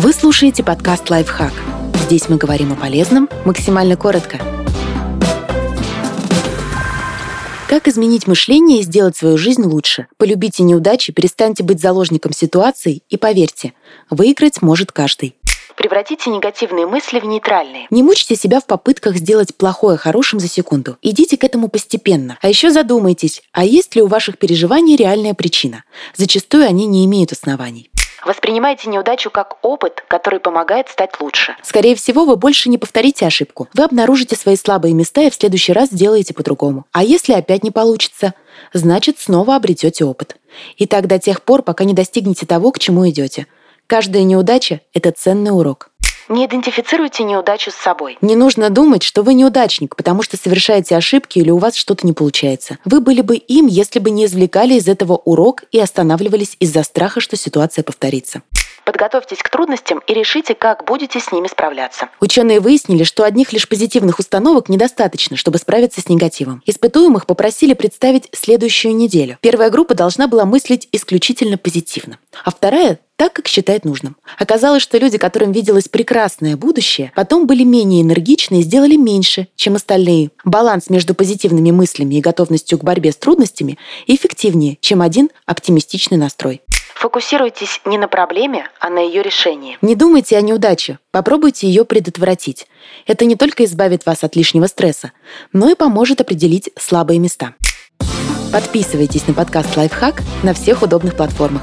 Вы слушаете подкаст «Лайфхак». Здесь мы говорим о полезном максимально коротко. Как изменить мышление и сделать свою жизнь лучше? Полюбите неудачи, перестаньте быть заложником ситуации и поверьте, выиграть может каждый. Превратите негативные мысли в нейтральные. Не мучьте себя в попытках сделать плохое хорошим за секунду. Идите к этому постепенно. А еще задумайтесь, а есть ли у ваших переживаний реальная причина? Зачастую они не имеют оснований. Воспринимайте неудачу как опыт, который помогает стать лучше. Скорее всего, вы больше не повторите ошибку. Вы обнаружите свои слабые места и в следующий раз сделаете по-другому. А если опять не получится, значит, снова обретете опыт. И так до тех пор, пока не достигнете того, к чему идете. Каждая неудача – это ценный урок. Не идентифицируйте неудачу с собой. Не нужно думать, что вы неудачник, потому что совершаете ошибки или у вас что-то не получается. Вы были бы им, если бы не извлекали из этого урок и останавливались из-за страха, что ситуация повторится. Подготовьтесь к трудностям и решите, как будете с ними справляться. Ученые выяснили, что одних лишь позитивных установок недостаточно, чтобы справиться с негативом. Испытуемых попросили представить следующую неделю. Первая группа должна была мыслить исключительно позитивно, а вторая так, как считает нужным. Оказалось, что люди, которым виделось прекрасное будущее, потом были менее энергичны и сделали меньше, чем остальные. Баланс между позитивными мыслями и готовностью к борьбе с трудностями эффективнее, чем один оптимистичный настрой. Фокусируйтесь не на проблеме, а на ее решении. Не думайте о неудаче, попробуйте ее предотвратить. Это не только избавит вас от лишнего стресса, но и поможет определить слабые места. Подписывайтесь на подкаст «Лайфхак» на всех удобных платформах.